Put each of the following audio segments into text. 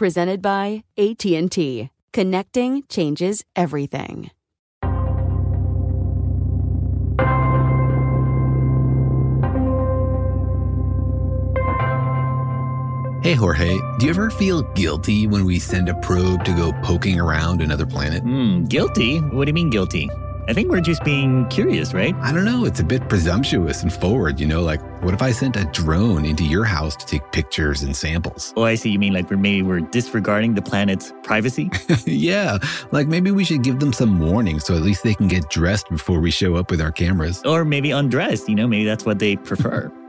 Presented by AT&T. Connecting changes everything. Hey Jorge, do you ever feel guilty when we send a probe to go poking around another planet? Hmm, guilty? What do you mean guilty? I think we're just being curious, right? I don't know. It's a bit presumptuous and forward, you know? Like, what if I sent a drone into your house to take pictures and samples? Oh, I see. You mean like we're maybe we're disregarding the planet's privacy? yeah. Like maybe we should give them some warning so at least they can get dressed before we show up with our cameras. or maybe undressed, you know, maybe that's what they prefer.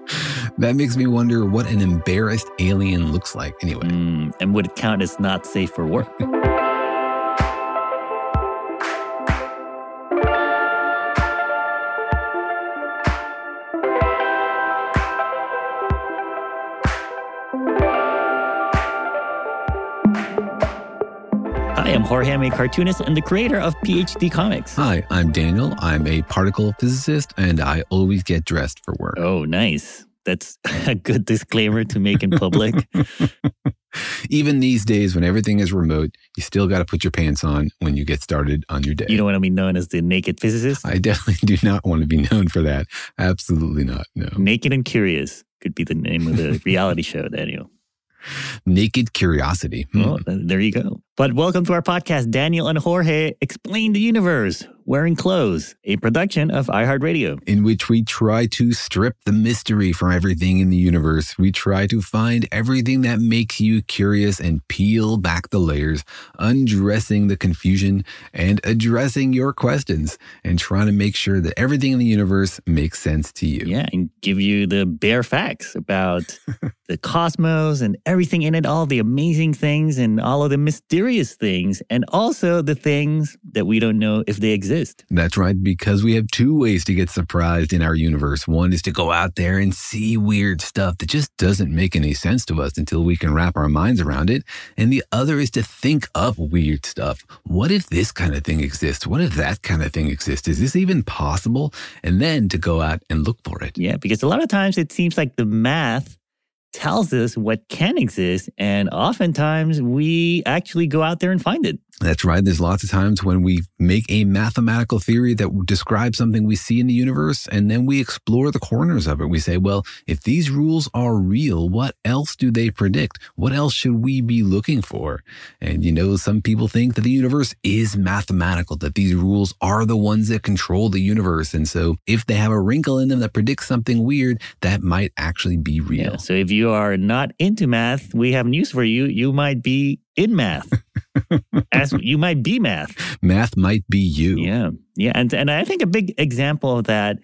That makes me wonder what an embarrassed alien looks like anyway. Hmm, and would it count as not safe for work? I'm Jorge. I'm a cartoonist and the creator of PhD Comics. Hi, I'm Daniel. I'm a particle physicist and I always get dressed for work. Oh, nice. That's a good disclaimer to make in public. Even these days when everything is remote, you still got to put your pants on when you get started on your day. You don't want to be known as the naked physicist? I definitely do not want to be known for that. Absolutely not. No. Naked and Curious could be the name of the reality show, Daniel. Naked curiosity. Hmm. Well, there you go. But welcome to our podcast, Daniel and Jorge Explain the Universe Wearing Clothes, a production of iHeartRadio. in which we try to strip the mystery from everything in the universe. We try to find everything that makes you curious and peel back the layers, undressing the confusion and addressing your questions and trying to make sure that everything in the universe makes sense to you. Yeah, and give you the bare facts about the cosmos and everything in it, all the amazing things and all of the mysterious things, and also the things that we don't know if they exist. That's right, because we have two ways to get surprised in our universe. One is to go out there and see weird stuff that just doesn't make any sense to us until we can wrap our minds around it. And the other is to think up weird stuff. What if this kind of thing exists? What if that kind of thing exists? Is this even possible? And then to go out and look for it. Yeah, because a lot of times it seems like the math tells us what can exist, and oftentimes we actually go out there and find it. That's right. There's lots of times when we make a mathematical theory that describes something we see in the universe, and then we explore the corners of it. We say, well, if these rules are real, what else do they predict? What else should we be looking for? And you know, some people think that the universe is mathematical, that these rules are the ones that control the universe. And so if they have a wrinkle in them that predicts something weird, that might actually be real. Yeah. So if you are not into math, we have news for you. You might be in math. As you might be math. Math might be you. Yeah. Yeah. And and I think a big example of that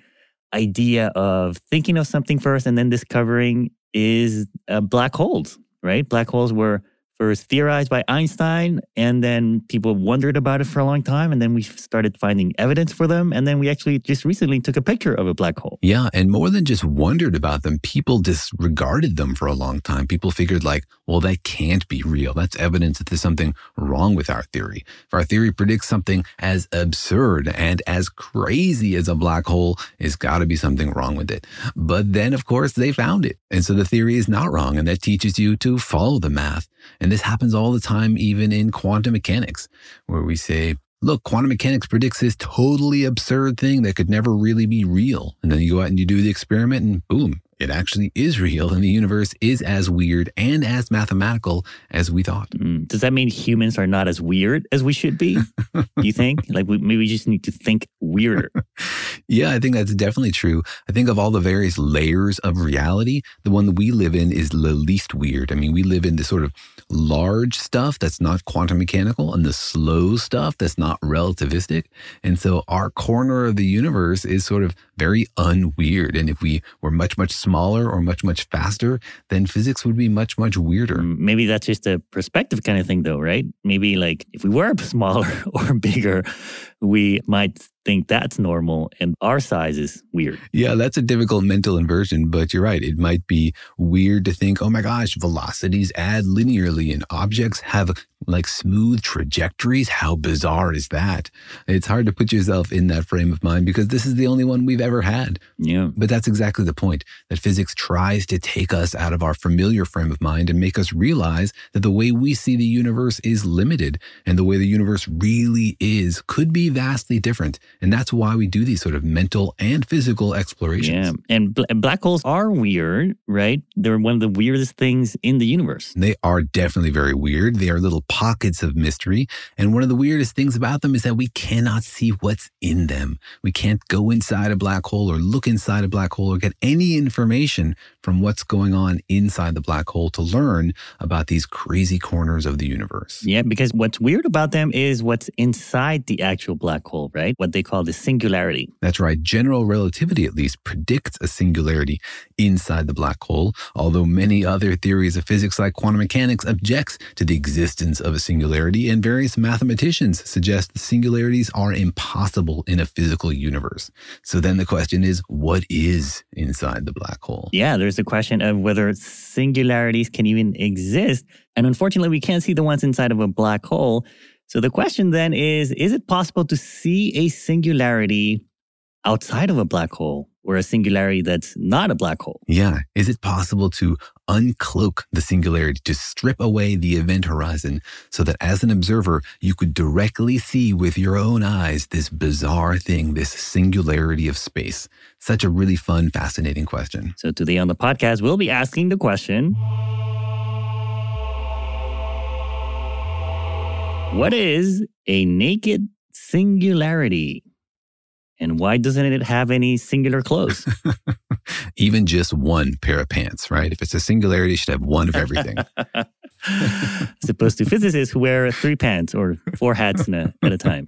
idea of thinking of something first and then discovering is uh, black holes, right? Black holes were first theorized by Einstein, and then people wondered about it for a long time, and then we started finding evidence for them, and then we actually just recently took a picture of a black hole. Yeah, and more than just wondered about them, people disregarded them for a long time. People figured like, well, that can't be real. That's evidence that there's something wrong with our theory. If our theory predicts something as absurd and as crazy as a black hole, it's got to be something wrong with it. But then, of course, they found it. And so the theory is not wrong, and that teaches you to follow the math. And this happens all the time, even in quantum mechanics, where we say, look, quantum mechanics predicts this totally absurd thing that could never really be real. And then you go out and you do the experiment, and boom, it actually is real and the universe is as weird and as mathematical as we thought. Mm. Does that mean humans are not as weird as we should be? Do you think? Like we, maybe we just need to think weirder. yeah, I think that's definitely true. I think of all the various layers of reality, the one that we live in is the least weird. I mean, we live in the sort of large stuff that's not quantum mechanical and the slow stuff that's not relativistic. And so our corner of the universe is sort of very unweird. And if we were much, much smaller or much, much faster, then physics would be much, much weirder. Maybe that's just a perspective kind of thing, though, right? Maybe like if we were smaller or bigger, we might think that's normal and our size is weird. Yeah, that's a difficult mental inversion, but you're right. It might be weird to think, oh my gosh, velocities add linearly and objects have like smooth trajectories. How bizarre is that? It's hard to put yourself in that frame of mind because this is the only one we've ever had. Yeah. But that's exactly the point that physics tries to take us out of our familiar frame of mind and make us realize that the way we see the universe is limited and the way the universe really is could be vastly different. And that's why we do these sort of mental and physical explorations. Yeah. And bl- black holes are weird, right? They're one of the weirdest things in the universe. They are definitely very weird. They are little pockets of mystery. And one of the weirdest things about them is that we cannot see what's in them. We can't go inside a black hole or look inside a black hole or get any information from what's going on inside the black hole to learn about these crazy corners of the universe. Yeah, because what's weird about them is what's inside the actual black hole, right? What they call the singularity. That's right. General relativity, at least, predicts a singularity inside the black hole, although many other theories of physics, like quantum mechanics, objects to the existence of a singularity, and various mathematicians suggest the singularities are impossible in a physical universe. So then the question is, what is inside the black hole? Yeah, there's the question of whether singularities can even exist. And unfortunately, we can't see the ones inside of a black hole. So the question then is Is it possible to see a singularity outside of a black hole or a singularity that's not a black hole? Yeah. Is it possible to uncloak the singularity, to strip away the event horizon so that as an observer, you could directly see with your own eyes this bizarre thing, this singularity of space? Such a really fun, fascinating question. So today on the podcast, we'll be asking the question. What is a naked singularity? And why doesn't it have any singular clothes? Even just one pair of pants, right? If it's a singularity, it should have one of everything. As opposed to physicists who wear three pants or four hats a, at a time.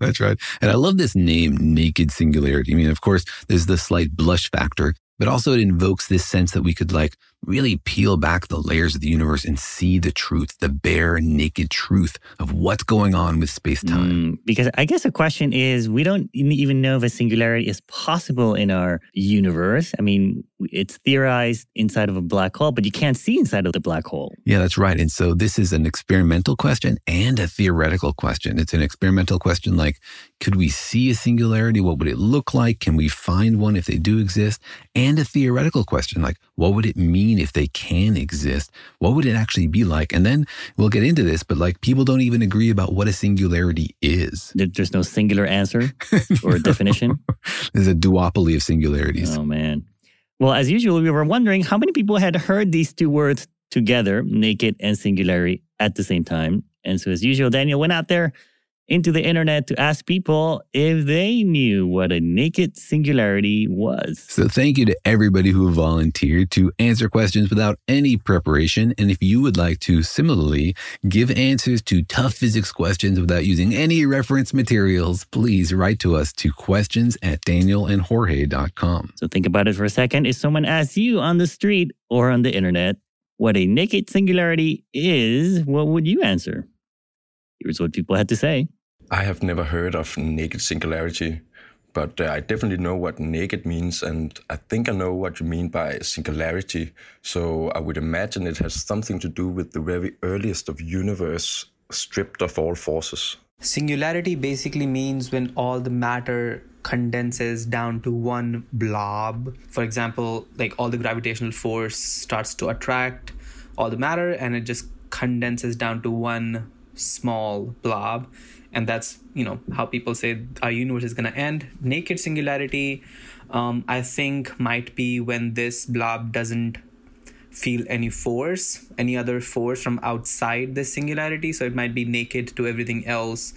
That's right. And I love this name, naked singularity. I mean, of course, there's the slight blush factor, but also it invokes this sense that we could like really peel back the layers of the universe and see the truth, the bare, naked truth of what's going on with space time. Mm, because I guess the question is we don't even know if a singularity is possible in our universe. I mean, it's theorized inside of a black hole, but you can't see inside of the black hole. Yeah, that's right. And so this is an experimental question and a theoretical question. It's an experimental question like, could we see a singularity? What would it look like? Can we find one if they do exist? And a theoretical question like, what would it mean if they can exist? What would it actually be like? And then we'll get into this, but like people don't even agree about what a singularity is. There's no singular answer or definition. There's a duopoly of singularities. Oh, man. Well, as usual, we were wondering how many people had heard these two words together, naked and singularity, at the same time. And so, as usual, Daniel went out there into the internet to ask people if they knew what a naked singularity was. So, thank you to everybody who volunteered to answer questions without any preparation. And if you would like to similarly give answers to tough physics questions without using any reference materials, please write to us to questions at danielandjorge.com. So, think about it for a second. If someone asks you on the street or on the internet, what a naked singularity is, what would you answer? Here's what people had to say. I have never heard of naked singularity, but uh, I definitely know what naked means, and I think I know what you mean by singularity. So I would imagine it has something to do with the very earliest of universe stripped of all forces. Singularity basically means when all the matter condenses down to one blob. For example, like all the gravitational force starts to attract all the matter and it just condenses down to one small blob. And that's, you know, how people say our universe is going to end. Naked singularity, um, I think, might be when this blob doesn't feel any force, any other force from outside the singularity. So it might be naked to everything else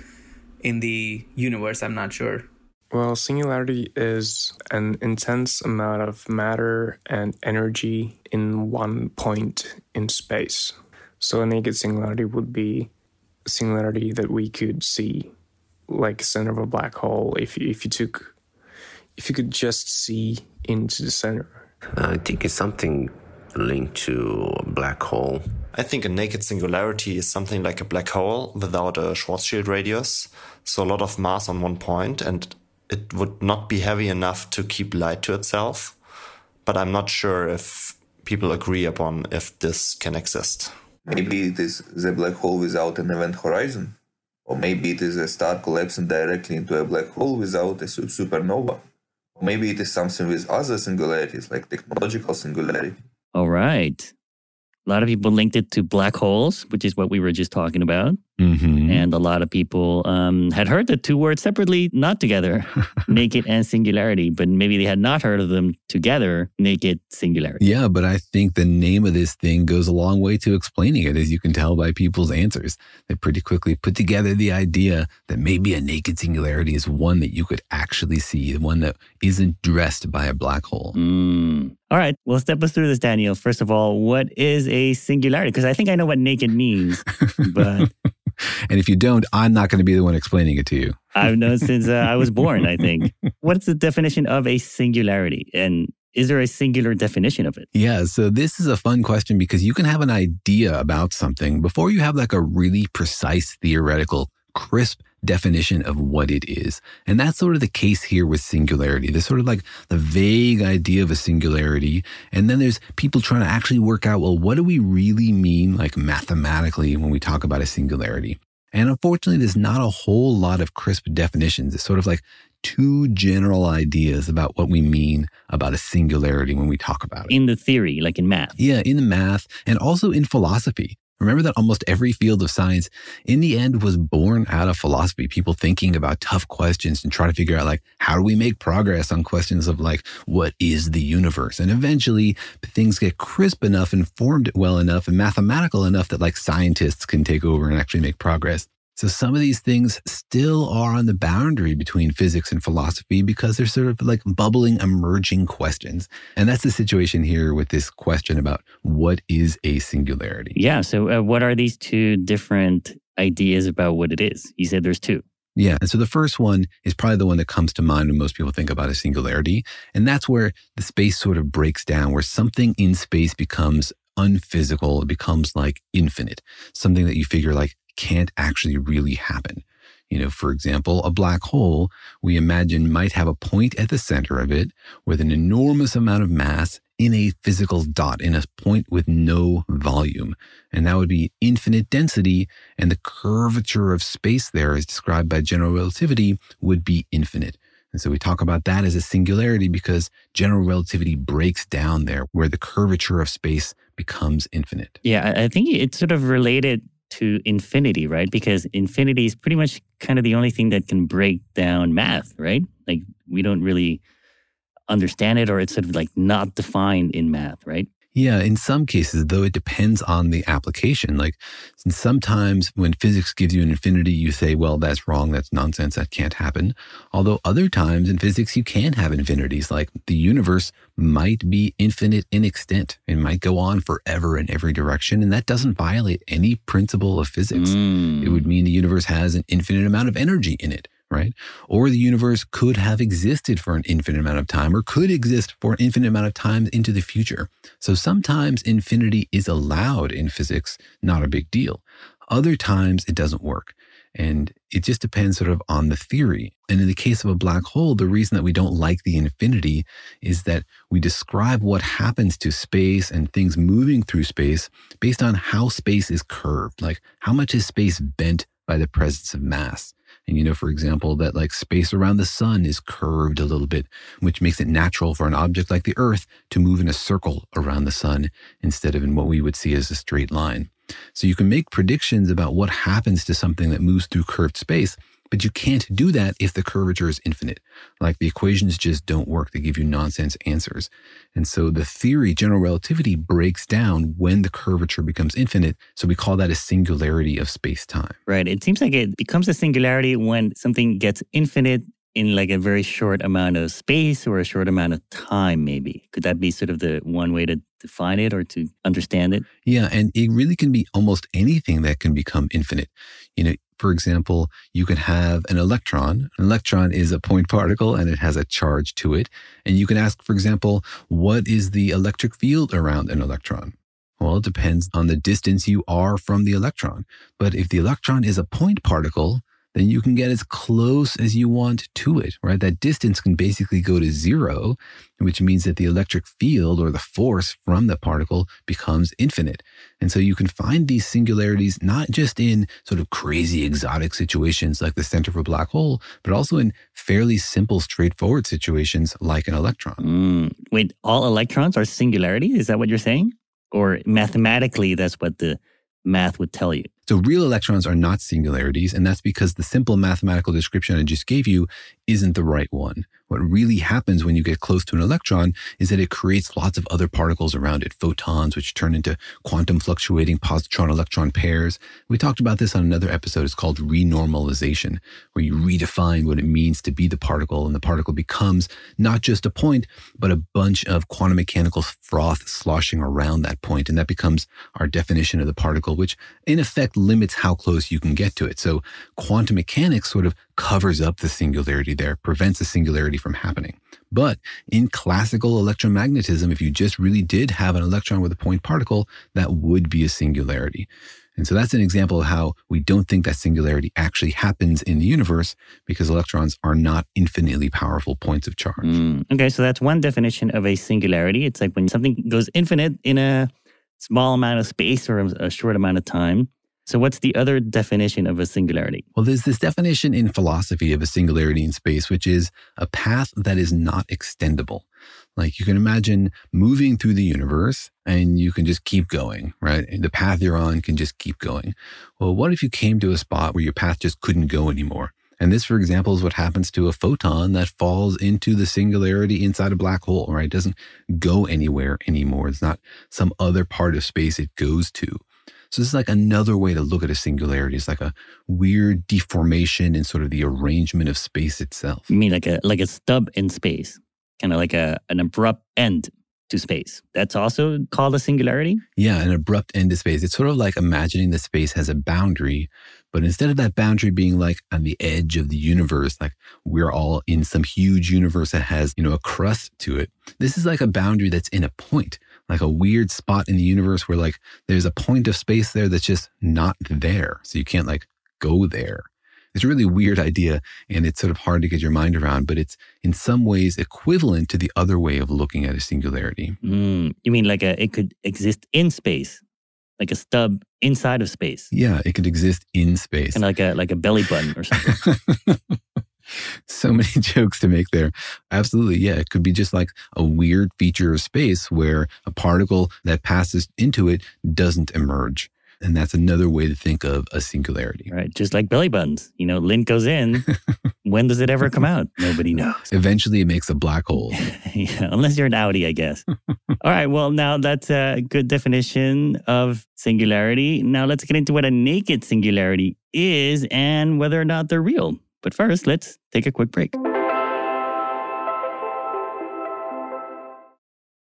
in the universe. I'm not sure. Well, singularity is an intense amount of matter and energy in one point in space. So a naked singularity would be singularity that we could see, like center of a black hole. If you, if you took, if you could just see into the center. Uh, I think it's something linked to a black hole. I think a naked singularity is something like a black hole without a Schwarzschild radius. So a lot of mass on one point, and it would not be heavy enough to keep light to itself. But I'm not sure if people agree upon if this can exist. Maybe it is the black hole without an event horizon. Or maybe it is a star collapsing directly into a black hole without a supernova. Or maybe it is something with other singularities, like technological singularity. All right. A lot of people linked it to black holes, which is what we were just talking about. Mm-hmm. And a lot of people um, had heard the two words separately, not together, naked and singularity, but maybe they had not heard of them together, naked singularity. Yeah, but I think the name of this thing goes a long way to explaining it, as you can tell by people's answers. They pretty quickly put together the idea that maybe a naked singularity is one that you could actually see, the one that isn't dressed by a black hole. Mm. All right. Well, step us through this, Daniel. First of all, what is a singularity? Because I think I know what naked means, but. And if you don't, I'm not going to be the one explaining it to you. I've known since uh, I was born, I think. What's the definition of a singularity? And is there a singular definition of it? Yeah, so this is a fun question because you can have an idea about something before you have like a really precise theoretical, crisp definition of what it is. And that's sort of the case here with singularity. There's sort of like the vague idea of a singularity. And then there's people trying to actually work out, well, what do we really mean, like mathematically, when we talk about a singularity? And unfortunately, there's not a whole lot of crisp definitions. It's sort of like two general ideas about what we mean about a singularity when we talk about it. In the theory, like in math. Yeah, in the math and also in philosophy. Remember that almost every field of science in the end was born out of philosophy, people thinking about tough questions and trying to figure out like, how do we make progress on questions of like, what is the universe? And eventually things get crisp enough and formed well enough and mathematical enough that like scientists can take over and actually make progress. So some of these things still are on the boundary between physics and philosophy because they're sort of like bubbling, emerging questions. And that's the situation here with this question about what is a singularity. Yeah. So, uh, what are these two different ideas about what it is? You said there's two. Yeah. And so the first one is probably the one that comes to mind when most people think about a singularity. And that's where the space sort of breaks down, where something in space becomes unphysical, it becomes like infinite, something that you figure like can't actually really happen. You know, for example, a black hole we imagine might have a point at the center of it with an enormous amount of mass in a physical dot, in a point with no volume. And that would be infinite density, and the curvature of space there, as described by general relativity, would be infinite. And so we talk about that as a singularity because general relativity breaks down there where the curvature of space becomes infinite. Yeah, I think it's sort of related to infinity, right? Because infinity is pretty much kind of the only thing that can break down math, right? Like we don't really understand it or it's sort of like not defined in math, right? Yeah, in some cases, though, it depends on the application. Like sometimes when physics gives you an infinity, you say, well, that's wrong, that's nonsense, that can't happen. Although other times in physics, you can have infinities, like the universe might be infinite in extent and might go on forever in every direction. And that doesn't violate any principle of physics. Mm. It would mean the universe has an infinite amount of energy in it right? Or the universe could have existed for an infinite amount of time or could exist for an infinite amount of time into the future. So sometimes infinity is allowed in physics, not a big deal. Other times it doesn't work. And it just depends sort of on the theory. And in the case of a black hole, the reason that we don't like the infinity is that we describe what happens to space and things moving through space based on how space is curved. Like how much is space bent by the presence of mass? And you know, for example, that like space around the sun is curved a little bit, which makes it natural for an object like the Earth to move in a circle around the sun instead of in what we would see as a straight line. So you can make predictions about what happens to something that moves through curved space, but you can't do that if the curvature is infinite. Like the equations just don't work. They give you nonsense answers. And so the theory, general relativity, breaks down when the curvature becomes infinite. So we call that a singularity of space time. Right. It seems like it becomes a singularity when something gets infinite in like a very short amount of space or a short amount of time, maybe. Could that be sort of the one way to define it or to understand it? Yeah. And it really can be almost anything that can become infinite. You know, for example, you can have an electron. An electron is a point particle and it has a charge to it. And you can ask, for example, what is the electric field around an electron? Well, it depends on the distance you are from the electron. But if the electron is a point particle, then you can get as close as you want to it, right? That distance can basically go to zero, which means that the electric field or the force from the particle becomes infinite. And so you can find these singularities not just in sort of crazy exotic situations like the center of a black hole, but also in fairly simple, straightforward situations like an electron. Mm. Wait, all electrons are singularity? Is that what you're saying? Or mathematically, that's what the math would tell you? So real electrons are not singularities, and that's because the simple mathematical description I just gave you isn't the right one. What really happens when you get close to an electron is that it creates lots of other particles around it, photons, which turn into quantum fluctuating positron electron pairs. We talked about this on another episode. It's called renormalization, where you redefine what it means to be the particle, and the particle becomes not just a point, but a bunch of quantum mechanical froth sloshing around that point, And that becomes our definition of the particle, which in effect limits how close you can get to it. So quantum mechanics sort of covers up the singularity there, prevents the singularity from happening. But in classical electromagnetism, if you just really did have an electron with a point particle, that would be a singularity. And so that's an example of how we don't think that singularity actually happens in the universe because electrons are not infinitely powerful points of charge. Mm, okay, so that's one definition of a singularity. It's like when something goes infinite in a small amount of space or a short amount of time. So, what's the other definition of a singularity? Well, there's this definition in philosophy of a singularity in space, which is a path that is not extendable. Like you can imagine moving through the universe and you can just keep going, right? The path you're on can just keep going. Well, what if you came to a spot where your path just couldn't go anymore? And this, for example, is what happens to a photon that falls into the singularity inside a black hole, right? It doesn't go anywhere anymore. It's not some other part of space it goes to. So this is like another way to look at a singularity. It's like a weird deformation in sort of the arrangement of space itself. You mean like a like a stub in space, kind of like a an abrupt end to space. That's also called a singularity? Yeah, an abrupt end to space. It's sort of like imagining the space has a boundary, but instead of that boundary being like on the edge of the universe, like we're all in some huge universe that has, you know, a crust to it, this is like a boundary that's in a point like a weird spot in the universe where like there's a point of space there that's just not there. So you can't like go there. It's a really weird idea and it's sort of hard to get your mind around, but it's in some ways equivalent to the other way of looking at a singularity. Mm, you mean like a, it could exist in space, like a stub inside of space? Yeah, it could exist in space. And like a like a belly button or something. so many jokes to make there. Absolutely. Yeah. It could be just like a weird feature of space where a particle that passes into it doesn't emerge. And that's another way to think of a singularity. Right. Just like belly buttons. You know, lint goes in. when does it ever come out? Nobody knows. Eventually it makes a black hole. yeah, unless you're an outie, I guess. All right. Well, now that's a good definition of singularity. Now let's get into what a naked singularity is and whether or not they're real. But first, let's take a quick break.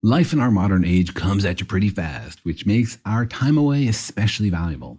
Life in our modern age comes at you pretty fast, which makes our time away especially valuable.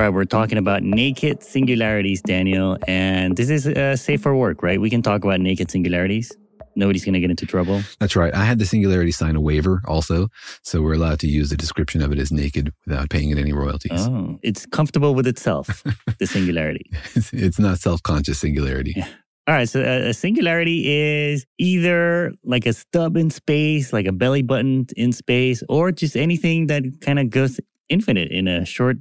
All right, we're talking about naked singularities, Daniel, and this is uh, safe for work, right? We can talk about naked singularities. Nobody's going to get into trouble. That's right. I had the singularity sign a waiver also, so we're allowed to use the description of it as naked without paying it any royalties. Oh, it's comfortable with itself, the singularity. It's, it's not self-conscious singularity. Yeah. All right, so a, a singularity is either like a stub in space, like a belly button in space, or just anything that kind of goes infinite in a short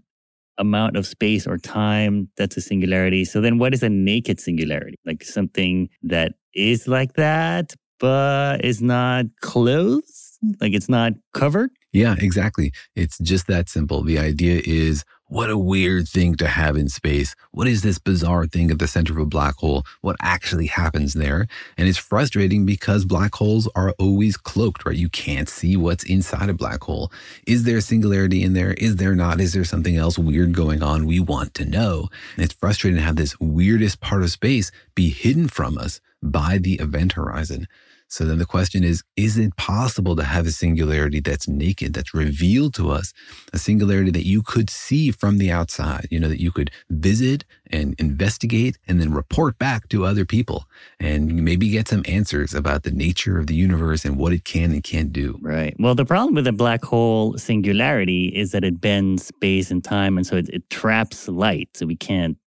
amount of space or time. That's a singularity. So then what is a naked singularity? Like something that is like that, but is not closed? Like it's not covered? Yeah, exactly. It's just that simple. The idea is what a weird thing to have in space. What is this bizarre thing at the center of a black hole? What actually happens there? And it's frustrating because black holes are always cloaked, right? You can't see what's inside a black hole. Is there a singularity in there? Is there not? Is there something else weird going on? We want to know. And it's frustrating to have this weirdest part of space be hidden from us by the event horizon. So then the question is Is it possible to have a singularity that's naked, that's revealed to us, a singularity that you could see from the outside, you know, that you could visit and investigate and then report back to other people and maybe get some answers about the nature of the universe and what it can and can't do? Right. Well, the problem with a black hole singularity is that it bends space and time. And so it, it traps light. So we can't,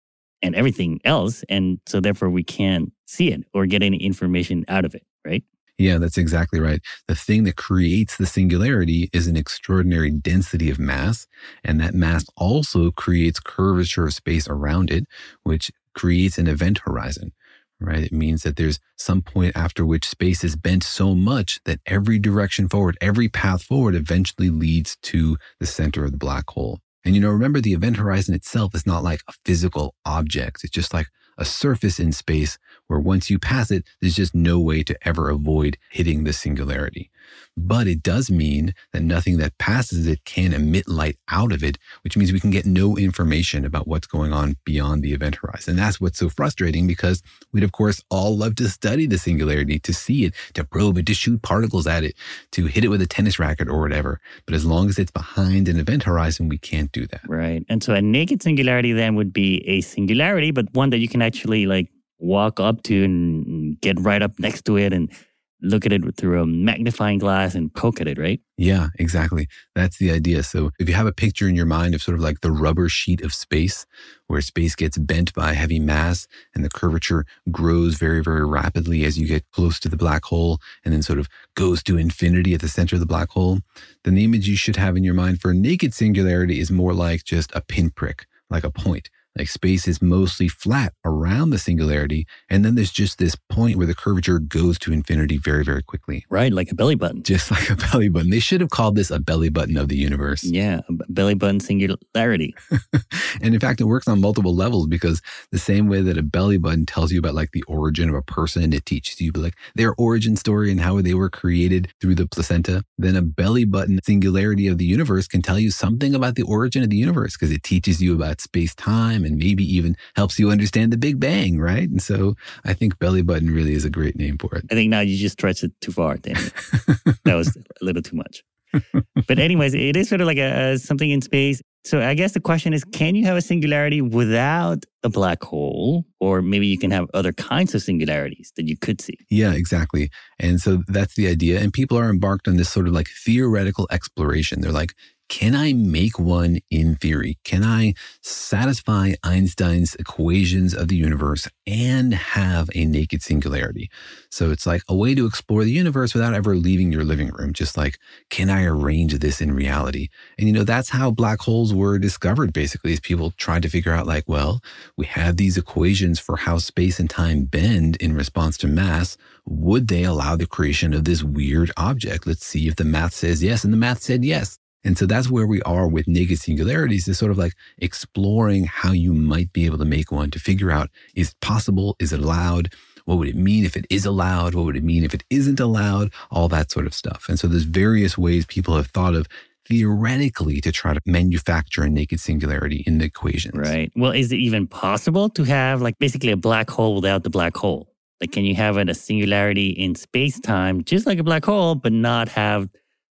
and everything else. And so therefore we can't see it or get any information out of it, right? Yeah, that's exactly right. The thing that creates the singularity is an extraordinary density of mass. And that mass also creates curvature of space around it, which creates an event horizon, right? It means that there's some point after which space is bent so much that every direction forward, every path forward eventually leads to the center of the black hole. And you know, remember the event horizon itself is not like a physical object. It's just like a surface in space where once you pass it, there's just no way to ever avoid hitting the singularity. But it does mean that nothing that passes it can emit light out of it, which means we can get no information about what's going on beyond the event horizon. And that's what's so frustrating because we'd, of course, all love to study the singularity, to see it, to probe it, to shoot particles at it, to hit it with a tennis racket or whatever. But as long as it's behind an event horizon, we can't do that. Right. And so a naked singularity then would be a singularity, but one that you can actually like walk up to and get right up next to it and look at it through a magnifying glass and poke at it, right? Yeah, exactly. That's the idea. So if you have a picture in your mind of sort of like the rubber sheet of space, where space gets bent by heavy mass and the curvature grows very, very rapidly as you get close to the black hole and then sort of goes to infinity at the center of the black hole, then the image you should have in your mind for a naked singularity is more like just a pinprick, like a point. Like space is mostly flat around the singularity. And then there's just this point where the curvature goes to infinity very, very quickly. Right. Like a belly button. Just like a belly button. They should have called this a belly button of the universe. Yeah. belly button singularity. and in fact, it works on multiple levels because the same way that a belly button tells you about like the origin of a person, it teaches you like their origin story and how they were created through the placenta. Then a belly button singularity of the universe can tell you something about the origin of the universe because it teaches you about space time time and maybe even helps you understand the Big Bang, right? And so I think belly button really is a great name for it. I think now you just stretched it too far, Danny. that was a little too much. but anyways, it is sort of like a, something in space. So I guess the question is, can you have a singularity without a black hole? Or maybe you can have other kinds of singularities that you could see. Yeah, exactly. And so that's the idea. And people are embarked on this sort of like theoretical exploration. They're like, can I make one in theory? Can I satisfy Einstein's equations of the universe and have a naked singularity? So it's like a way to explore the universe without ever leaving your living room. Just like, can I arrange this in reality? And you know, that's how black holes were discovered basically, as people tried to figure out, like, well, we have these equations for how space and time bend in response to mass. Would they allow the creation of this weird object? Let's see if the math says yes. And the math said yes. And so that's where we are with naked singularities is sort of like exploring how you might be able to make one to figure out is it possible? Is it allowed? What would it mean if it is allowed? What would it mean if it isn't allowed? All that sort of stuff. And so there's various ways people have thought of theoretically to try to manufacture a naked singularity in the equations. Right. Well, is it even possible to have like basically a black hole without the black hole? Like, can you have a singularity in space time, just like a black hole, but not have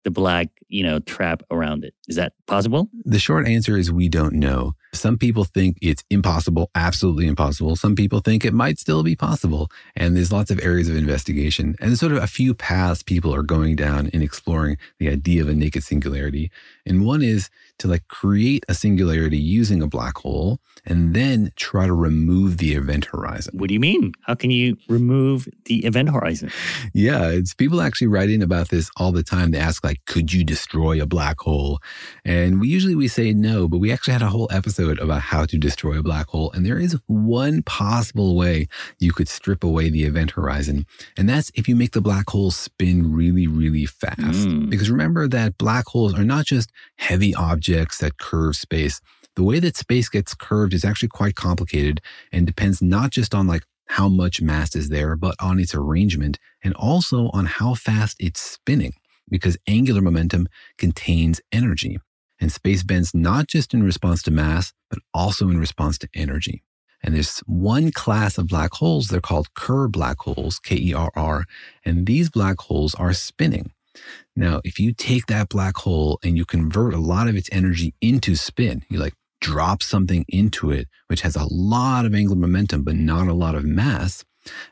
the black, you know, trap around it. Is that possible? The short answer is we don't know. Some people think it's impossible, absolutely impossible. Some people think it might still be possible. And there's lots of areas of investigation. And sort of a few paths people are going down in exploring the idea of a naked singularity. And one is to like create a singularity using a black hole and then try to remove the event horizon. What do you mean? How can you remove the event horizon? Yeah, it's people actually writing about this all the time. They ask like, could you destroy a black hole? And we usually we say no, but we actually had a whole episode about how to destroy a black hole. And there is one possible way you could strip away the event horizon. And that's if you make the black hole spin really, really fast. Mm. Because remember that black holes are not just heavy objects that curve space the way that space gets curved is actually quite complicated and depends not just on like how much mass is there, but on its arrangement and also on how fast it's spinning because angular momentum contains energy. And space bends not just in response to mass, but also in response to energy. And there's one class of black holes, they're called Kerr black holes, K E R R, and these black holes are spinning. Now, if you take that black hole and you convert a lot of its energy into spin, you like drop something into it, which has a lot of angular momentum, but not a lot of mass,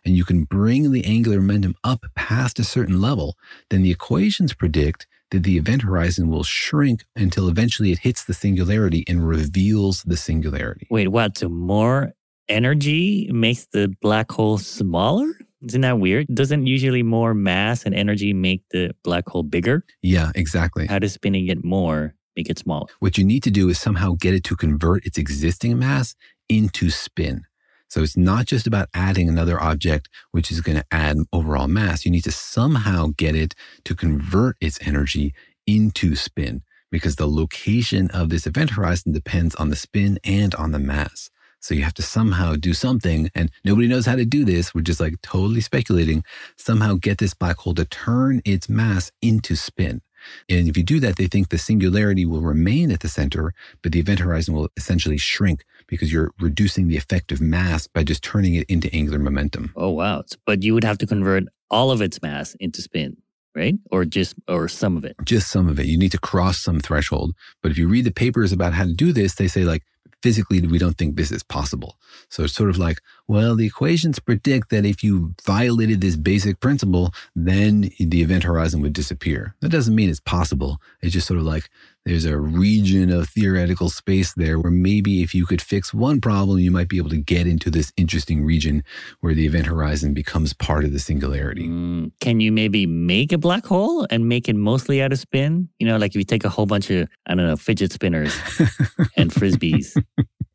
and you can bring the angular momentum up past a certain level, then the equations predict that the event horizon will shrink until eventually it hits the singularity and reveals the singularity. Wait, what? So more energy makes the black hole smaller? Isn't that weird? Doesn't usually more mass and energy make the black hole bigger? Yeah, exactly. How does spinning it more make it smaller. What you need to do is somehow get it to convert its existing mass into spin. So it's not just about adding another object, which is going to add overall mass. You need to somehow get it to convert its energy into spin because the location of this event horizon depends on the spin and on the mass. So you have to somehow do something, and nobody knows how to do this. We're just like totally speculating. Somehow get this black hole to turn its mass into spin. And if you do that, they think the singularity will remain at the center, but the event horizon will essentially shrink because you're reducing the effective mass by just turning it into angular momentum. Oh, wow. But you would have to convert all of its mass into spin, right? Or just, or some of it? Just some of it. You need to cross some threshold. But if you read the papers about how to do this, they say like, physically we don't think this is possible. So it's sort of like, well, the equations predict that if you violated this basic principle, then the event horizon would disappear. That doesn't mean it's possible. It's just sort of like there's a region of theoretical space there where maybe if you could fix one problem, you might be able to get into this interesting region where the event horizon becomes part of the singularity. Mm, can you maybe make a black hole and make it mostly out of spin? You know, like if you take a whole bunch of, I don't know, fidget spinners and frisbees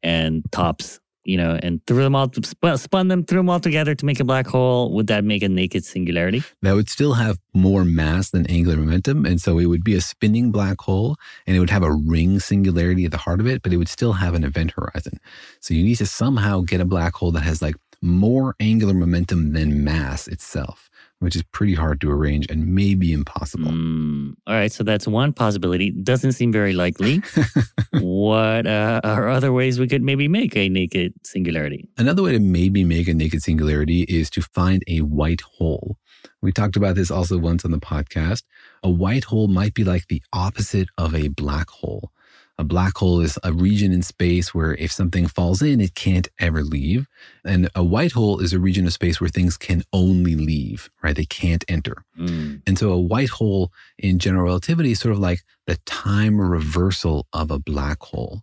and tops you know, and threw them all, spun, spun them, threw them all together to make a black hole, would that make a naked singularity? That would still have more mass than angular momentum. And so it would be a spinning black hole and it would have a ring singularity at the heart of it, but it would still have an event horizon. So you need to somehow get a black hole that has like more angular momentum than mass itself which is pretty hard to arrange and maybe impossible. Mm, all right, so that's one possibility. Doesn't seem very likely. what uh, are other ways we could maybe make a naked singularity? Another way to maybe make a naked singularity is to find a white hole. We talked about this also once on the podcast. A white hole might be like the opposite of a black hole. A black hole is a region in space where if something falls in, it can't ever leave. And a white hole is a region of space where things can only leave, right? They can't enter. Mm. And so a white hole in general relativity is sort of like the time reversal of a black hole.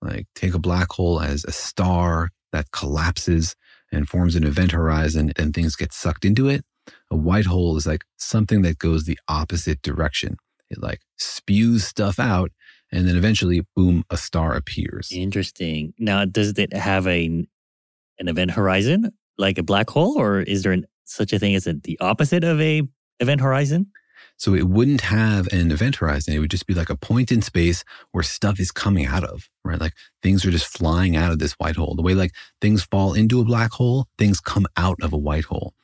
Like take a black hole as a star that collapses and forms an event horizon and things get sucked into it. A white hole is like something that goes the opposite direction. It like spews stuff out and then eventually, boom, a star appears. Interesting. Now, does it have a an event horizon like a black hole, or is there an, such a thing as a, the opposite of a event horizon? So it wouldn't have an event horizon. It would just be like a point in space where stuff is coming out of, right? Like things are just flying out of this white hole. The way like things fall into a black hole, things come out of a white hole.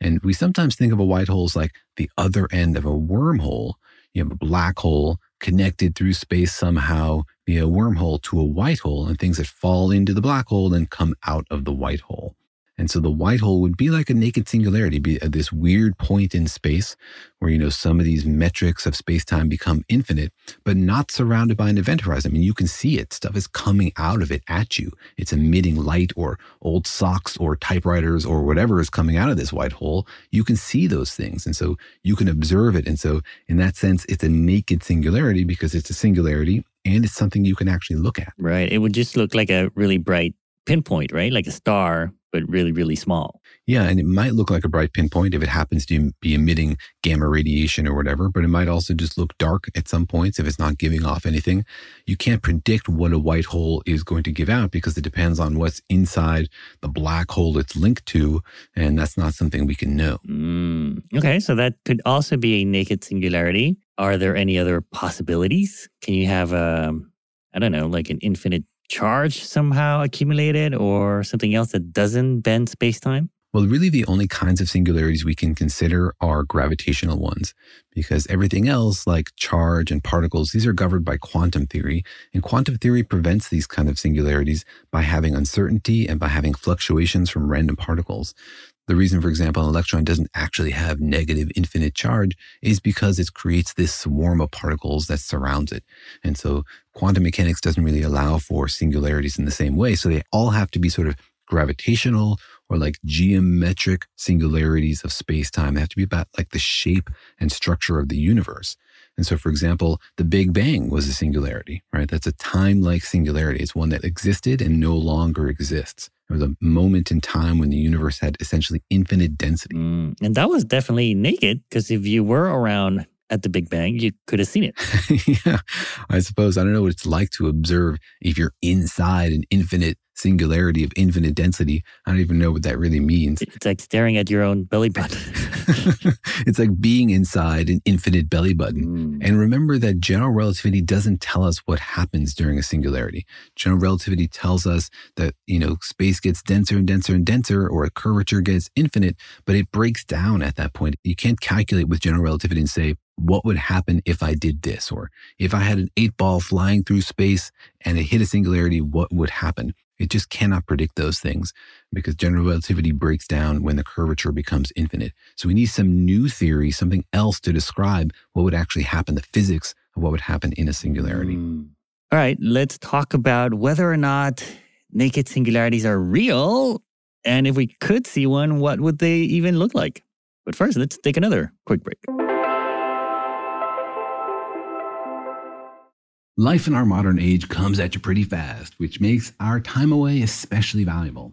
And we sometimes think of a white hole as like the other end of a wormhole. You have a black hole connected through space somehow via a wormhole to a white hole and things that fall into the black hole then come out of the white hole. And so the white hole would be like a naked singularity, be at this weird point in space where, you know, some of these metrics of space time become infinite, but not surrounded by an event horizon. I mean, you can see it. Stuff is coming out of it at you. It's emitting light or old socks or typewriters or whatever is coming out of this white hole. You can see those things. And so you can observe it. And so in that sense, it's a naked singularity because it's a singularity and it's something you can actually look at. Right. It would just look like a really bright pinpoint, right? Like a star, but really, really small. Yeah. And it might look like a bright pinpoint if it happens to be emitting gamma radiation or whatever, but it might also just look dark at some points if it's not giving off anything. You can't predict what a white hole is going to give out because it depends on what's inside the black hole it's linked to. And that's not something we can know. Mm. Okay. So that could also be a naked singularity. Are there any other possibilities? Can you have a, um, I don't know, like an infinite charge somehow accumulated or something else that doesn't bend space time? Well, really, the only kinds of singularities we can consider are gravitational ones, because everything else, like charge and particles, these are governed by quantum theory. And quantum theory prevents these kind of singularities by having uncertainty and by having fluctuations from random particles. The reason, for example, an electron doesn't actually have negative infinite charge is because it creates this swarm of particles that surrounds it. And so quantum mechanics doesn't really allow for singularities in the same way. So they all have to be sort of gravitational or like geometric singularities of space time. They have to be about like the shape and structure of the universe. And so, for example, the Big Bang was a singularity, right? That's a time like singularity. It's one that existed and no longer exists. There was a moment in time when the universe had essentially infinite density. Mm, and that was definitely naked because if you were around at the Big Bang, you could have seen it. yeah, I suppose. I don't know what it's like to observe if you're inside an infinite singularity of infinite density. I don't even know what that really means. It's like staring at your own belly button. it's like being inside an infinite belly button. Mm. And remember that general relativity doesn't tell us what happens during a singularity. General relativity tells us that, you know, space gets denser and denser and denser or a curvature gets infinite, but it breaks down at that point. You can't calculate with general relativity and say, what would happen if I did this? Or if I had an eight ball flying through space and it hit a singularity, what would happen? It just cannot predict those things because general relativity breaks down when the curvature becomes infinite. So we need some new theory, something else to describe what would actually happen, the physics of what would happen in a singularity. Mm. All right, let's talk about whether or not naked singularities are real. And if we could see one, what would they even look like? But first, let's take another quick break. Life in our modern age comes at you pretty fast, which makes our time away especially valuable.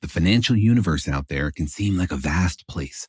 The financial universe out there can seem like a vast place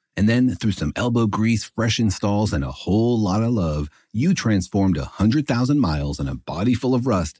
And then, through some elbow grease, fresh installs, and a whole lot of love, you transformed a 100,000 miles and a body full of rust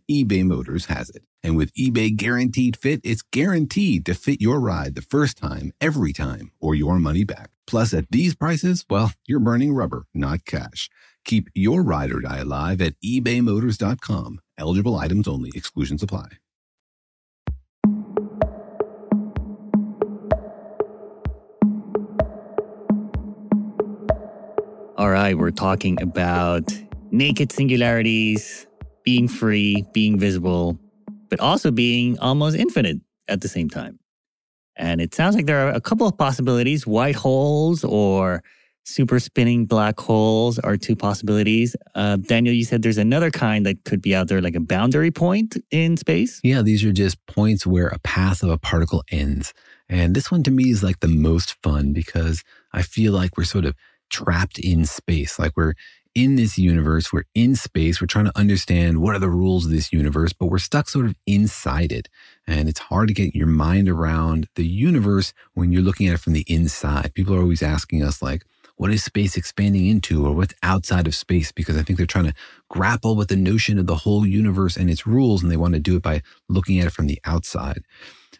eBay Motors has it. And with eBay Guaranteed Fit, it's guaranteed to fit your ride the first time, every time, or your money back. Plus, at these prices, well, you're burning rubber, not cash. Keep your ride or die alive at ebaymotors.com. Eligible items only, exclusions apply. All right, we're talking about naked singularities, being free, being visible, but also being almost infinite at the same time. And it sounds like there are a couple of possibilities. White holes or super spinning black holes are two possibilities. Uh, Daniel, you said there's another kind that could be out there, like a boundary point in space. Yeah, these are just points where a path of a particle ends. And this one to me is like the most fun because I feel like we're sort of trapped in space. Like we're in this universe, we're in space, we're trying to understand what are the rules of this universe, but we're stuck sort of inside it. And it's hard to get your mind around the universe when you're looking at it from the inside. People are always asking us, like, what is space expanding into or what's outside of space because I think they're trying to grapple with the notion of the whole universe and its rules and they want to do it by looking at it from the outside.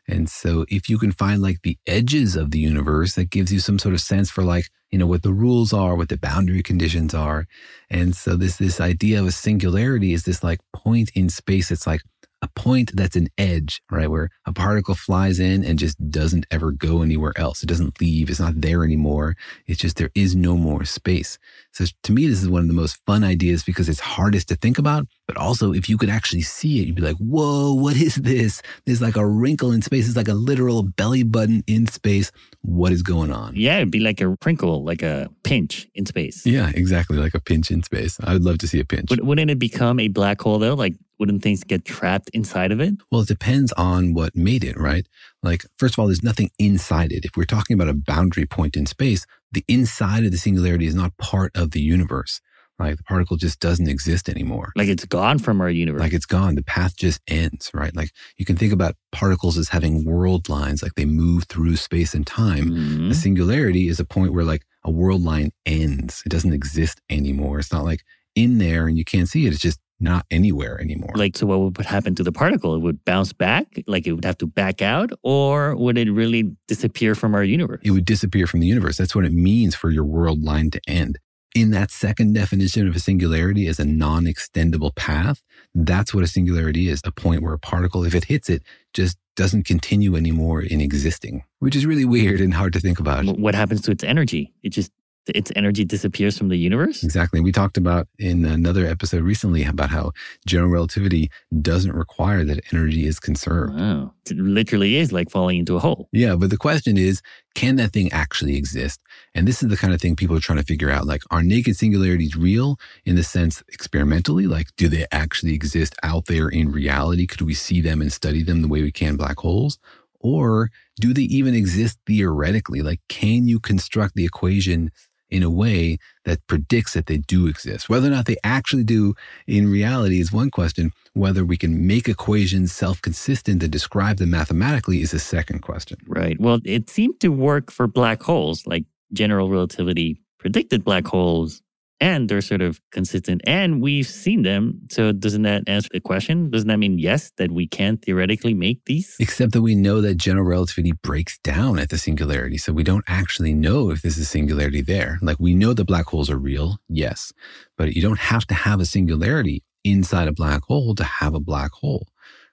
And so if you can find like the edges of the universe, that gives you some sort of sense for like, you know, what the rules are, what the boundary conditions are. And so this this idea of a singularity is this like point in space. It's like a point that's an edge, right? Where a particle flies in and just doesn't ever go anywhere else. It doesn't leave. It's not there anymore. It's just there is no more space. So to me, this is one of the most fun ideas because it's hardest to think about. But also, if you could actually see it, you'd be like, whoa, what is this? There's like a wrinkle in space. It's like a literal belly button in space. What is going on? Yeah, it'd be like a wrinkle, like a pinch in space. Yeah, exactly. Like a pinch in space. I would love to see a pinch. Would, wouldn't it become a black hole though? Like, wouldn't things get trapped inside of it? Well, it depends on what made it, right? Like, first of all, there's nothing inside it. If we're talking about a boundary point in space, the inside of the singularity is not part of the universe. Like the particle just doesn't exist anymore. Like it's gone from our universe. Like it's gone. The path just ends, right? Like you can think about particles as having world lines, like they move through space and time. Mhm. A singularity is a point where like a world line ends. It doesn't exist anymore. It's not like in there and you can't see it. It's just not anywhere anymore. Like, so what would happen to the particle? It would bounce back, like it would have to back out, or would it really disappear from our universe? it would disappear from the universe. That's what it means for your world line to end. In that second definition of a singularity as a non extendable path, that's what a singularity is a point where a particle, if it hits it, just doesn't continue anymore in existing, which is really weird and hard to think about. What happens to its energy? It just, its energy disappears from the universe? Exactly. We talked about in another episode recently about how general relativity doesn't require that energy is conserved. Wow. It literally is like falling into a hole. Yeah, but the question is, can that thing actually exist? And this is the kind of thing people are trying to figure out. Like, are naked singularities real in the sense experimentally? Like, do they actually exist out there in reality? Could we see them and study them the way we can black holes? Or do they even exist theoretically? Like, can you construct the equation in a way that predicts that they do exist? Whether or not they actually do in reality is one question. Whether we can make equations self consistent and describe them mathematically is a second question. Right. Well, it seemed to work for black holes, like general relativity predicted black holes, and they're sort of consistent, and we've seen them. So, doesn't that answer the question? Doesn't that mean yes, that we can theoretically make these? Except that we know that general relativity breaks down at the singularity. So we don't actually know if there's a singularity there. Like we know that black holes are real, yes, but you don't have to have a singularity inside a black hole to have a black hole,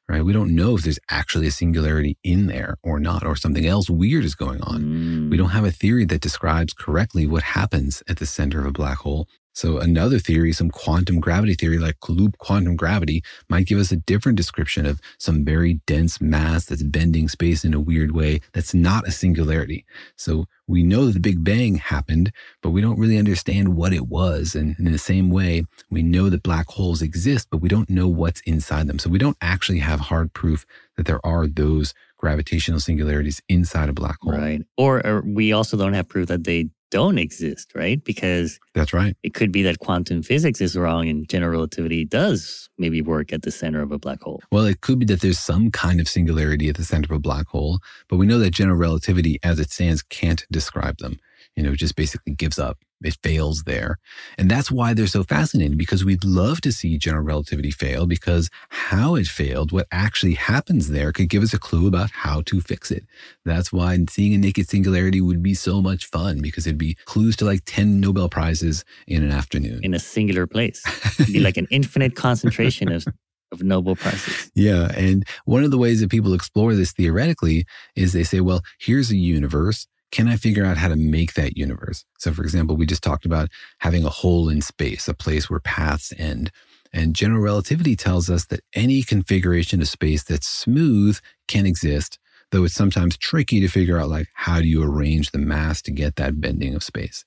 right? We don't know if there's actually a singularity in there or not, or something else weird is going on. Mm. We don't have a theory that describes correctly what happens at the center of a black hole. So another theory, some quantum gravity theory like loop quantum gravity might give us a different description of some very dense mass that's bending space in a weird way that's not a singularity. So we know that the Big Bang happened, but we don't really understand what it was. And in the same way, we know that black holes exist, but we don't know what's inside them. So we don't actually have hard proof that there are those gravitational singularities inside a black hole. Right. Or, or we also don't have proof that they don't exist, right? Because That's right. it could be that quantum physics is wrong and general relativity does maybe work at the center of a black hole. Well, it could be that there's some kind of singularity at the center of a black hole, but we know that general relativity as it stands can't describe them. You know, just basically gives up. It fails there. And that's why they're so fascinating because we'd love to see general relativity fail because how it failed, what actually happens there could give us a clue about how to fix it. That's why seeing a naked singularity would be so much fun because it'd be clues to like 10 Nobel Prizes in an afternoon. in a singular place. It'd be like an infinite concentration of, of Nobel Prizes. Yeah. And one of the ways that people explore this theoretically is they say, well, here's a universe. Can I figure out how to make that universe? So, for example, we just talked about having a hole in space, a place where paths end. And general relativity tells us that any configuration of space that's smooth can exist, though it's sometimes tricky to figure out like how do you arrange the mass to get that bending of space.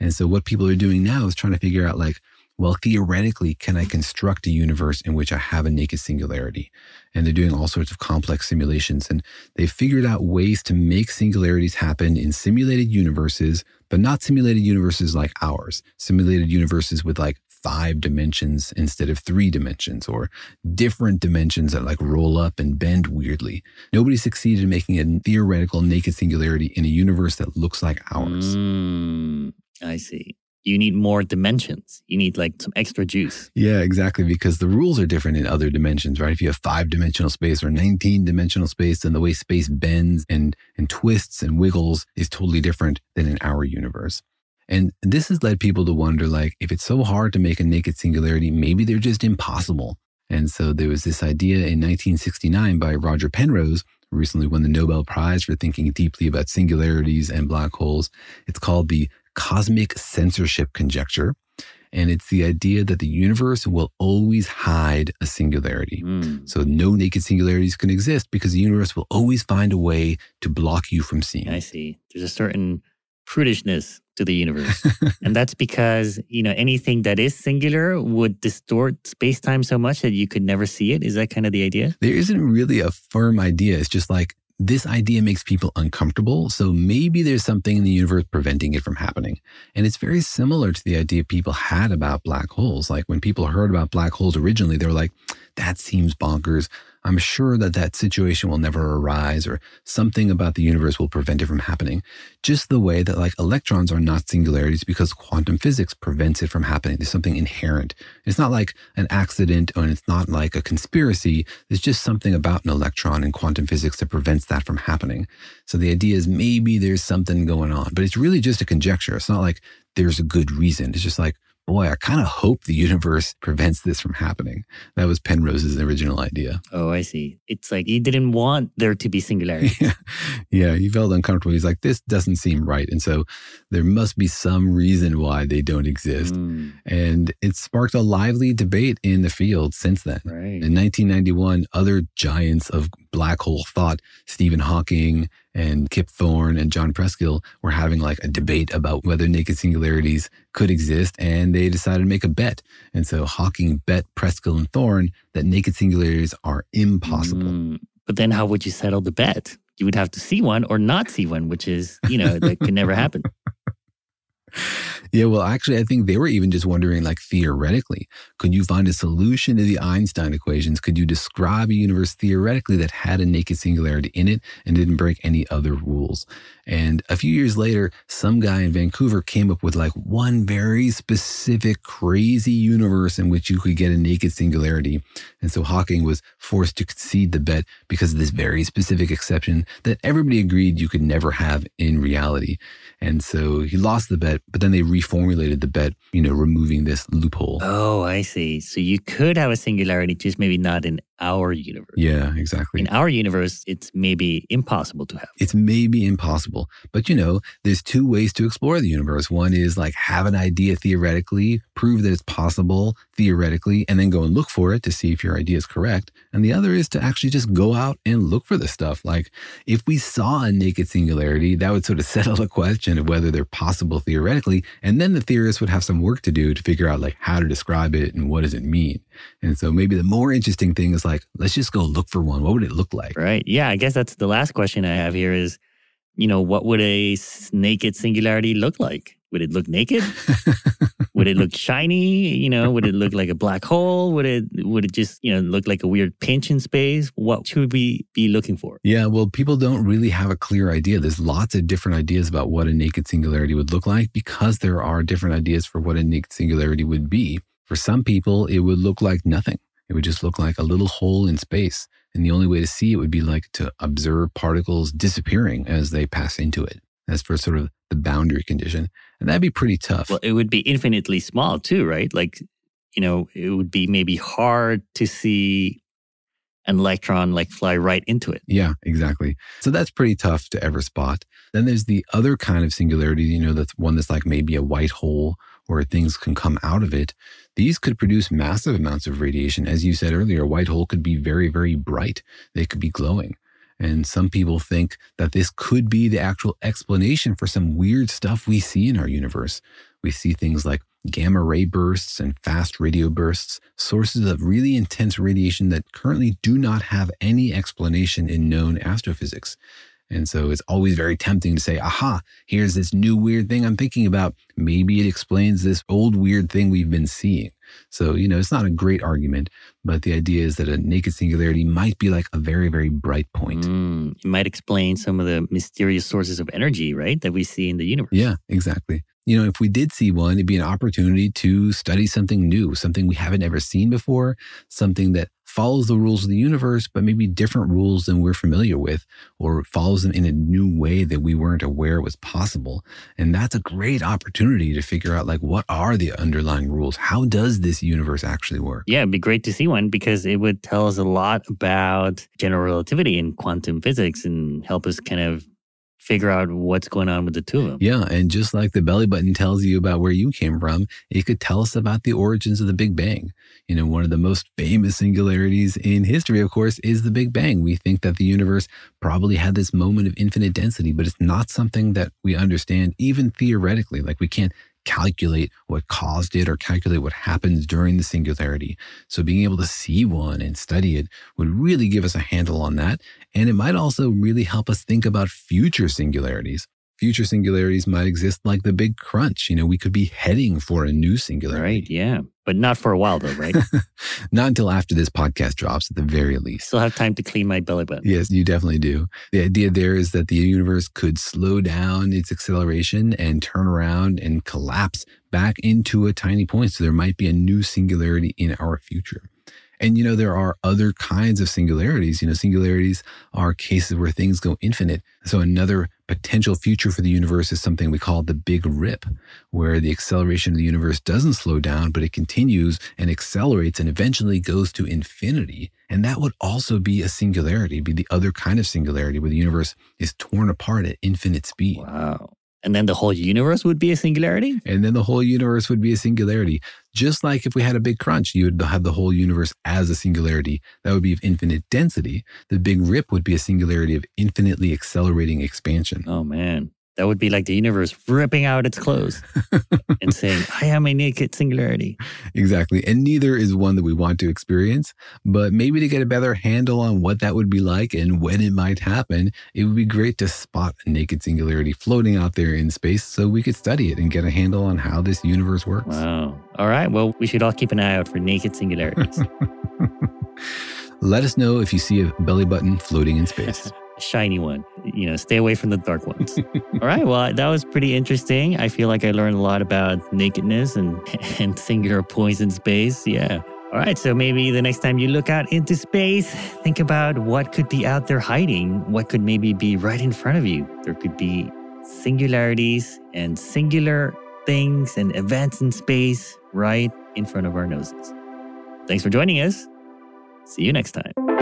And so what people are doing now is trying to figure out like, well, theoretically, can I construct a universe in which I have a naked singularity? And they're doing all sorts of complex simulations. And they've figured out ways to make singularities happen in simulated universes, but not simulated universes like ours, simulated universes with like five dimensions instead of three dimensions, or different dimensions that like roll up and bend weirdly. Nobody succeeded in making a theoretical naked singularity in a universe that looks like ours. Mm. I see. You need more dimensions. You need like some extra juice. Yeah, exactly. Because the rules are different in other dimensions, right? If you have five dimensional space or 19 dimensional space, then the way space bends and, and twists and wiggles is totally different than in our universe. And this has led people to wonder like, if it's so hard to make a naked singularity, maybe they're just impossible. And so there was this idea in 1969 by Roger Penrose, who recently won the Nobel Prize for thinking deeply about singularities and black holes. It's called the cosmic censorship conjecture. And it's the idea that the universe will always hide a singularity. Mm. So no naked singularities can exist because the universe will always find a way to block you from seeing. I see. There's a certain prudishness to the universe. and that's because, you know, anything that is singular would distort space time so much that you could never see it. Is that kind of the idea? There isn't really a firm idea. It's just like this idea makes people uncomfortable. So maybe there's something in the universe preventing it from happening. And it's very similar to the idea people had about black holes. Like when people heard about black holes originally, they were like, that seems bonkers. I'm sure that that situation will never arise or something about the universe will prevent it from happening. Just the way that like electrons are not singularities because quantum physics prevents it from happening. There's something inherent. It's not like an accident and it's not like a conspiracy. There's just something about an electron in quantum physics that prevents that from happening. So the idea is maybe there's something going on, but it's really just a conjecture. It's not like there's a good reason. It's just like, boy, I kind of hope the universe prevents this from happening. That was Penrose's original idea. Oh, I see. It's like he didn't want there to be singularity. yeah. yeah, he felt uncomfortable. He's like, this doesn't seem right. And so there must be some reason why they don't exist. Mm, And it sparked a lively debate in the field since then. right. In 1991, other giants of black hole thought, Stephen Hawking and Kip Thorne and John Preskill, were having like a debate about whether naked singularities could exist, and they decided to make a bet. And so Hawking bet Preskill and Thorne that naked singularities are impossible. Mm, But then how would you settle the bet? You would have to see one or not see one, which is, you know, that could never happen. Yeah, well, actually, I think they were even just wondering, like, theoretically, could you find a solution to the Einstein equations? Could you describe a universe theoretically that had a naked singularity in it and didn't break any other rules? And a few years later, some guy in Vancouver came up with like one very specific, crazy universe in which you could get a naked singularity. And so Hawking was forced to concede the bet because of this very specific exception that everybody agreed you could never have in reality. And so he lost the bet, but then they reformulated the bet, you know, removing this loophole. Oh, I see. So you could have a singularity, just maybe not in our universe. Yeah, exactly. In our universe, it's maybe impossible to have. It's maybe impossible, but you know, there's two ways to explore the universe. One is like have an idea theoretically, prove that it's possible theoretically, and then go and look for it to see if your idea is correct. And the other is to actually just go out and look for the stuff. Like if we saw a naked singularity, that would sort of settle the question of whether they're possible theoretically. And then the theorists would have some work to do to figure out like how to describe it and what does it mean. And so maybe the more interesting thing is like, let's just go look for one. What would it look like? Right. Yeah. I guess that's the last question I have here is, you know, what would a naked singularity look like? Would it look naked? would it look shiny? You know, would it look like a black hole? Would it would it just, you know, look like a weird pinch in space? What should we be looking for? Yeah, well, people don't really have a clear idea. There's lots of different ideas about what a naked singularity would look like because there are different ideas for what a naked singularity would be. For some people, it would look like nothing. It would just look like a little hole in space. And the only way to see it would be like to observe particles disappearing as they pass into it. As for sort of the boundary condition. And that'd be pretty tough. Well, it would be infinitely small too, right? Like, you know, it would be maybe hard to see an electron like fly right into it. Yeah, exactly. So that's pretty tough to ever spot. Then there's the other kind of singularity, you know, that's one that's like maybe a white hole where things can come out of it. These could produce massive amounts of radiation. As you said earlier, a white hole could be very, very bright. They could be glowing. And some people think that this could be the actual explanation for some weird stuff we see in our universe. We see things like gamma ray bursts and fast radio bursts, sources of really intense radiation that currently do not have any explanation in known astrophysics. And so it's always very tempting to say, aha, here's this new weird thing I'm thinking about. Maybe it explains this old weird thing we've been seeing. So, you know, it's not a great argument, but the idea is that a naked singularity might be like a very, very bright point. Mm, it might explain some of the mysterious sources of energy, right, that we see in the universe. Yeah, exactly. you know, if we did see one, it'd be an opportunity to study something new, something we haven't ever seen before, something that follows the rules of the universe, but maybe different rules than we're familiar with, or follows them in a new way that we weren't aware was possible. And that's a great opportunity to figure out, like, what are the underlying rules? How does this universe actually work? Yeah, it'd be great to see one because it would tell us a lot about general relativity and quantum physics and help us kind of figure out what's going on with the two of them. Yeah. And just like the belly button tells you about where you came from, it could tell us about the origins of the Big Bang. You know, one of the most famous singularities in history, of course, is the Big Bang. We think that the universe probably had this moment of infinite density, but it's not something that we understand even theoretically. Like we can't calculate what caused it or calculate what happens during the singularity. So being able to see one and study it would really give us a handle on that. And it might also really help us think about future singularities. Future singularities might exist like the big crunch. You know, we could be heading for a new singularity. Right. Yeah. But not for a while, though, right? not until after this podcast drops, at the very least. Still have time to clean my belly button. Yes, you definitely do. The idea there is that the universe could slow down its acceleration and turn around and collapse back into a tiny point. So there might be a new singularity in our future. And, you know, there are other kinds of singularities. You know, singularities are cases where things go infinite. So another potential future for the universe is something we call the big rip, where the acceleration of the universe doesn't slow down, but it continues and accelerates and eventually goes to infinity. And that would also be a singularity, be the other kind of singularity where the universe is torn apart at infinite speed. Wow. And then the whole universe would be a singularity? And then the whole universe would be a singularity. Just like if we had a big crunch, you would have the whole universe as a singularity. That would be of infinite density. The big rip would be a singularity of infinitely accelerating expansion. Oh, man. That would be like the universe ripping out its clothes and saying, I am a naked singularity. Exactly. And neither is one that we want to experience. But maybe to get a better handle on what that would be like and when it might happen, it would be great to spot a naked singularity floating out there in space so we could study it and get a handle on how this universe works. Wow. All right. Well, we should all keep an eye out for naked singularities. Let us know if you see a belly button floating in space shiny one. You know, stay away from the dark ones. All right. Well, that was pretty interesting. I feel like I learned a lot about nakedness and, and singular points in space. Yeah. All right. So maybe the next time you look out into space, think about what could be out there hiding, what could maybe be right in front of you. There could be singularities and singular things and events in space right in front of our noses. Thanks for joining us. See you next time.